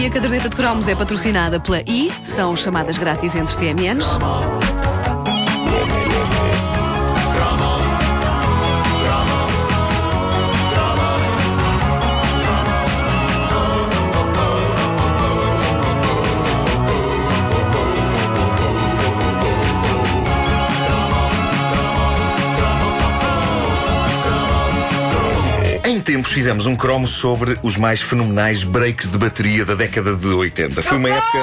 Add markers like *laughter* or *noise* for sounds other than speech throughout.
E a caderneta de cromos é patrocinada pela I, são chamadas grátis entre TMNs. Tempos fizemos um cromo sobre os mais fenomenais breaks de bateria da década de 80. Foi uma época.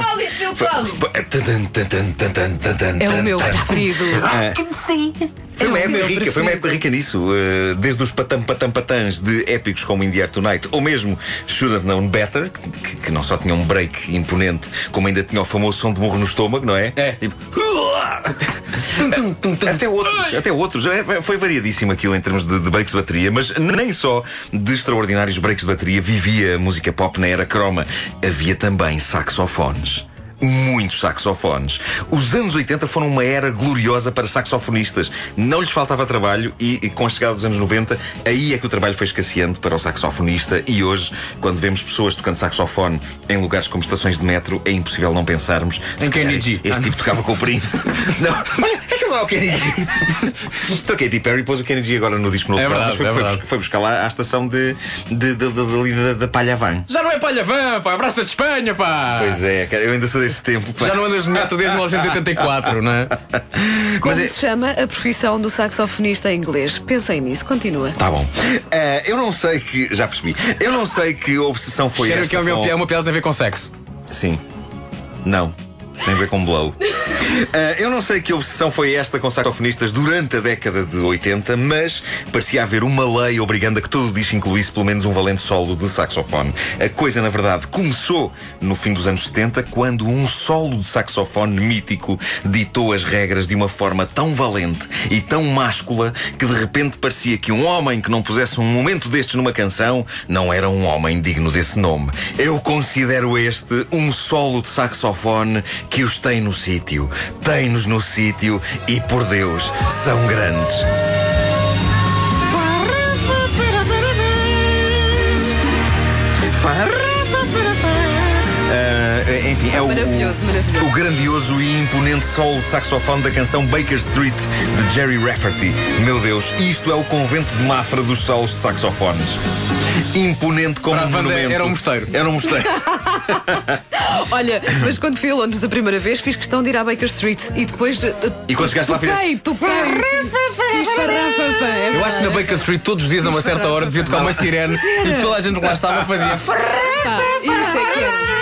É o meu preferido. Foi uma É época rica, foi uma época rica nisso. Uh, desde os patam patam patãs de épicos como In the Air Tonight, ou mesmo Should Have Known Better, que, que não só tinha um break imponente, como ainda tinha o famoso som de morro no estômago, não é? É. Tipo. *laughs* até outros, até outros. É, Foi variadíssimo aquilo em termos de, de breaks de bateria, mas nem só de extraordinários breaks de bateria vivia a música pop na era croma. Havia também saxofones. Muitos saxofones. Os anos 80 foram uma era gloriosa para saxofonistas. Não lhes faltava trabalho e, e com a chegada dos anos 90, aí é que o trabalho foi escasseando para o saxofonista. E hoje, quando vemos pessoas tocando saxofone em lugares como estações de metro, é impossível não pensarmos. Em G. Este tipo tocava com o Prince. *laughs* não, não é o Kenny G. então, Katy Perry pôs o Kenny G agora no disco novo. É mas verdade, foi, é foi verdade. bus- foi buscar lá à estação de, de, de, de, de, de- da Palha Van. Já não é palhavã, pá, abraça de Espanha, pá! Pois é, cara, eu ainda sou desse tempo. pá. Já não andas de neto desde 1984, não é? *laughs* Como Mas é- se chama a profissão do saxofonista em inglês? Pensem nisso, continua. Tá bom. Eh, eu não sei que. Já percebi. Eu não sei que obsessão foi Cheiro esta. que é uma, com- é uma piada que tem a ver com sexo. Sim. Não. Tem a ver com blow. *laughs* Eh, eu não sei que obsessão foi esta com saxofonistas durante a década de 80, mas parecia haver uma lei obrigando a que todo o disco incluísse pelo menos um valente solo de saxofone. A coisa, na verdade, começou no fim dos anos 70, quando um solo de saxofone mítico ditou as regras de uma forma tão valente e tão máscula que de repente parecia que um homem que não pusesse um momento destes numa canção não era um homem digno desse nome. Eu considero este um solo de saxofone que os tem no sítio. Tem-nos no sítio e, por Deus, são grandes. Ah, enfim, é o, Maravilhoso, maravilhoso. o grandioso e imponente solo de saxofone da canção Baker Street de Jerry Rafferty. Meu Deus, isto é o convento de Mafra dos solos de saxofones. Imponente como um monumento. era um mosteiro. Era um mosteiro. *laughs* Olha, mas quando fui a Londres da primeira vez, fiz questão de ir à Baker Street e depois. E quando chegaste lá, toquei, toquei. Fiz farrafa, é Eu acho que na Baker Street todos os dias a uma certa hora devia tocar uma sirene e toda a gente que lá estava fazia. Isso é que era.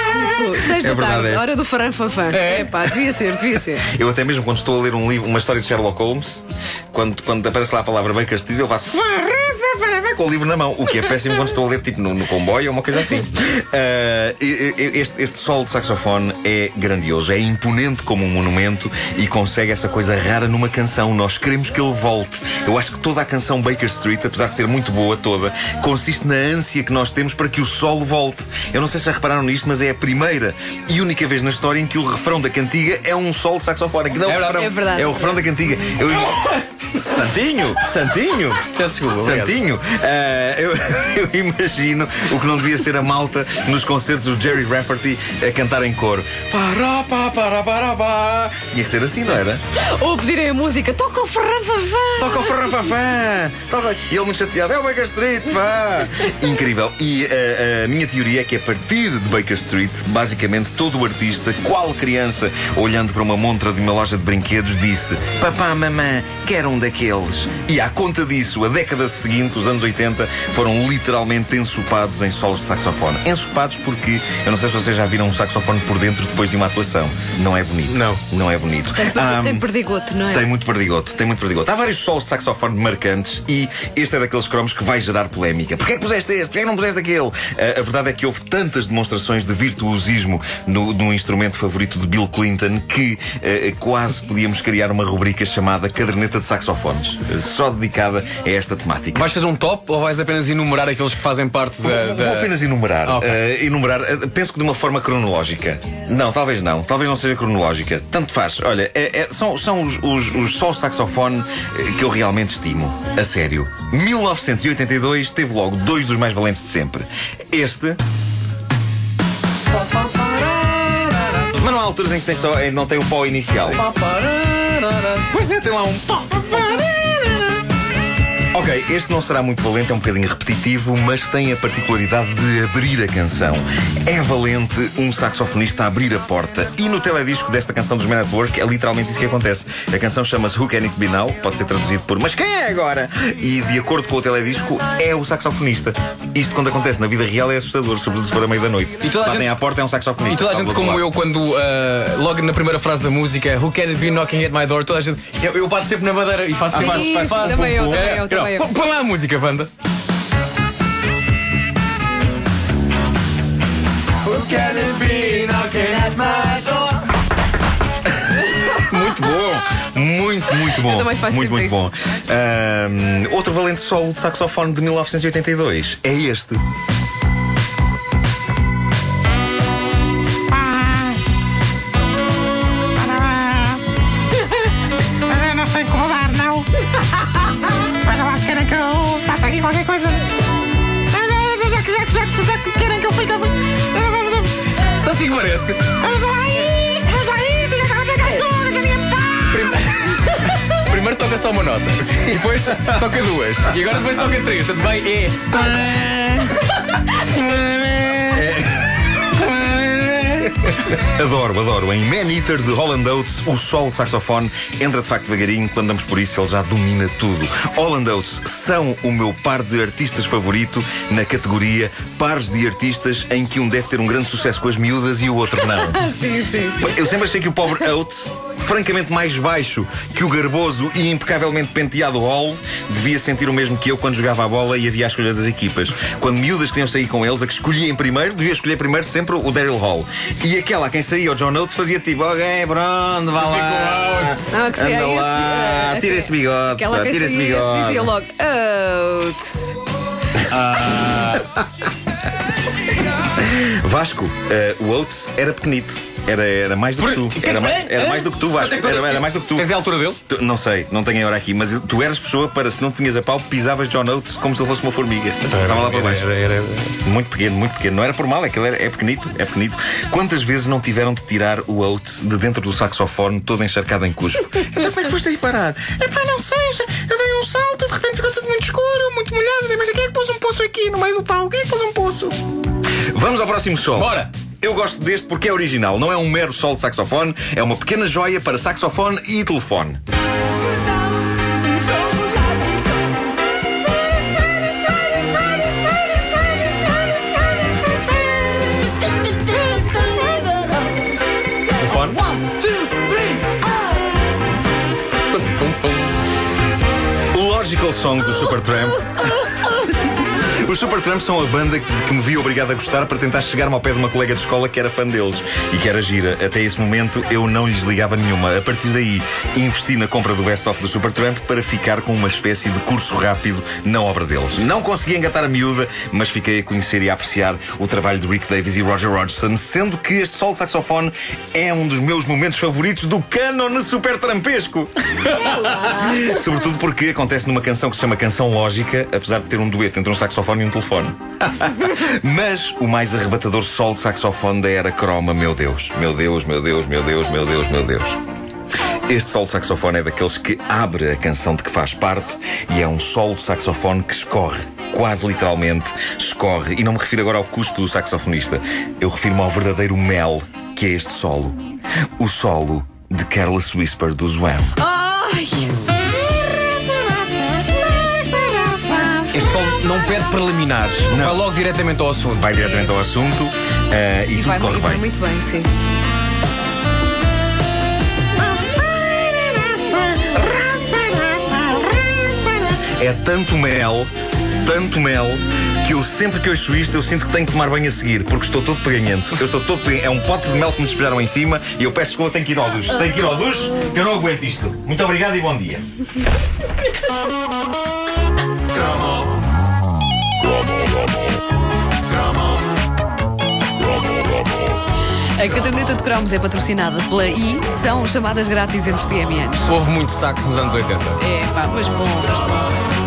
Seis da É verdade, tarde, é. hora do faranfanfã. É. É pá, devia ser, devia ser. Eu até mesmo quando estou a ler um livro, uma história de Sherlock Holmes, quando, quando aparece lá a palavra Baker Street, eu faço com o livro na mão, o que é péssimo quando estou a ler tipo no, no comboio ou uma coisa assim. *laughs* E- este, este solo de saxofone é grandioso, é imponente como um monumento e consegue essa coisa rara numa canção. Nós queremos que ele volte. Eu acho que toda a canção Baker Street, apesar de ser muito boa toda, consiste na ânsia que nós temos para que o solo volte. Eu não sei se já repararam nisto, mas é a primeira e única vez na história em que o refrão da cantiga é um solo de saxofone. Que não É o verdade. refrão, É verdade. é o refrão da cantiga. Eu... *laughs* Santinho! Santinho! Peço desculpa. Santinho, ah, eu, *laughs* eu imagino o que não devia ser a malta nos concertos do Jerry Rafferty a cantar em coro. Pará, pá, pará, pará, pá. Tinha que ser assim, não era? Ou pedirem a música, toca o farranfanfã. Toca o farrafafã! Toca... E ele muito chateado, é o Baker Street, pá! Incrível. E ah, a minha teoria é que a partir de Baker Street, basicamente todo o artista, qual criança, olhando para uma montra de uma loja de brinquedos, disse: Papá, mamã, quero um daqueles. E à conta disso, a década seguinte, os anos 80, foram literalmente ensopados em solos de saxofone. Ensopados porque, eu não sei se vocês já viram um saxofone por dentro depois de uma atuação. Não é bonito. Não. Não é bonito. Ah, Tem perdigoto, não é? tem muito perdigoto, tem muito perdigoto. Há vários solos de saxofone marcantes e este é daqueles cromos que vai gerar polémica. Porquê é que puseste este? Porquê é que não puseste aquele? Ah, a verdade é que houve tantas demonstrações de virtuosismo no, no instrumento favorito de Bill Clinton que ah, quase podíamos criar uma rubrica chamada Caderneta de Saxofones, só dedicada a esta temática. Vais fazer um top ou vais apenas enumerar aqueles que fazem parte da. Vou da- apenas enumerar. Ah, ok. eh, enumerar, eh, penso que de uma forma cronológica. Não, talvez não. Talvez não seja cronológica. Tanto faz. Olha, é- é- são, são os, os, os solos de saxofone eh, que eu realmente estimo. A sério. 1982 teve logo dois dos mais valentes de sempre. Este. Mas não há alturas em que tem só, não tem o pó inicial. Pois é, tem lá um pó. Ok, este não será muito valente, é um bocadinho repetitivo, mas tem a particularidade de abrir a canção. É valente um saxofonista a abrir a porta. E no teledisco desta canção dos Men at Work é literalmente isso que acontece. A canção chama-se Who Can It Be Now, pode ser traduzido por Mas quem é agora? E de acordo com o teledisco, é o saxofonista. Isto quando acontece na vida real é assustador, sobretudo se for à meia da noite. E toda a Batem gente- à porta é um saxofonista. E toda a Está gente, como lado. eu, quando ah, logo na primeira frase da música, Who can it be knocking at my door? Toda a gente, eu, eu bato sempre na madeira e faço Ah, sempre. faz- faz- faço- também eu, também É, eu, também eu. Põe lá a música, Wanda. Muito bom, muito, muito bom. Eu também faço muito, muito bom. Ahm, outro valente solo de saxofone de 1982 é este. Toca só uma nota, e depois toca duas, e agora depois toca três. Portanto, vai é. *laughs* Adoro, adoro. Em Man Eater de Holland Oates, o solo de saxofone entra de facto devagarinho. Quando damos por isso, ele já domina tudo. Holland Oates são o meu par de artistas favorito na categoria pares de artistas em que um deve ter um grande sucesso com as miúdas e o outro não. *laughs* Sim, sim, sim. Eu sempre achei que o pobre Oates, francamente mais baixo que o garboso e impecavelmente penteado Hall, devia sentir o mesmo que eu quando jogava a bola e havia a escolha das equipas. Quando miúdas queriam sair com eles, a que escolhia em primeiro, devia escolher primeiro sempre o Daryl Hall. E aquela a quem saía, o John Oates, fazia tipo, ok, pronto, vá lá. Não, que Anda esse, lá, eh, tira esse bigode, Aquela que tira esse bigode. dizia logo Oats. *laughs* Vasco, eh, o Oates era pequenito. Era, era mais do que tu. Era mais, era mais do que tu, Vasco. Era, era mais do que tu. Tens a altura dele? Tu- Não sei, não tenho a hora aqui, mas tu eras pessoa para, se não te tinhas a pau, pisavas John Oates como se ele fosse uma formiga. Estava lá para baixo. Muito pequeno, muito pequeno. Não era por mal, é que ele era, é pequenito, é pequenito. Quantas vezes não tiveram de tirar o Oates de dentro do saxofone, todo encharcado em cuspo? *laughs* então como é que foste aí parar? Epá, não sei, eu dei um salto, de repente ficou tudo muito escuro, muito molhado. Mas quem é que pôs um poço aqui no meio do palco? Quem é que pôs um poço? Vamos ao próximo som. Bora! Eu gosto deste porque é original. Não é um mero solo de saxofone, é uma pequena joia para saxofone e telefone. Telefone. Logical Song do Supertramp. Supertramp são a banda que, que me vi obrigado a gostar para tentar chegar-me ao pé de uma colega de escola que era fã deles e que era gira. Até esse momento eu não lhes ligava nenhuma. A partir daí investi na compra do best-of do Supertramp para ficar com uma espécie de curso rápido na obra deles. Não consegui engatar a miúda, mas fiquei a conhecer e a apreciar o trabalho de Rick Davis e Roger Hodgson, sendo que este solo de saxofone é um dos meus momentos favoritos do cânone supertrampesco. Sobretudo porque acontece numa canção que se chama Canção Lógica, apesar de ter um dueto entre um saxofone e um telefone. *laughs* Mas o mais arrebatador solo de saxofone da era croma, meu Deus, meu Deus, meu Deus, meu Deus, meu Deus, meu Deus. Este solo de saxofone é daqueles que abre a canção de que faz parte e é um solo de saxofone que escorre. Quase literalmente escorre. E não me refiro agora ao custo do saxofonista. Eu refiro-me ao verdadeiro mel que é este solo. O solo de Careless Whisper do Zwam. Ai! Este som não pede preliminares, Não. vai logo diretamente ao assunto. Vai diretamente ao assunto eh, e, E tudo vai, corre e vai bem. muito bem, sim. É tanto mel, tanto mel, que eu sempre que ouço isto eu sinto que tenho que tomar banho a seguir, porque estou todo peganhento. Eu estou todo peganhento. É um pote de mel que me despejaram em cima e eu peço desculpa, tenho que ir ao duche. Tenho que ir ao duche, que eu não aguento isto. Muito obrigado e bom dia. *laughs* A caderneta de cromos é patrocinada pela I, são chamadas grátis entre TMNs. Houve muito saxo nos anos 80. É, pá, mas bom, mas bom.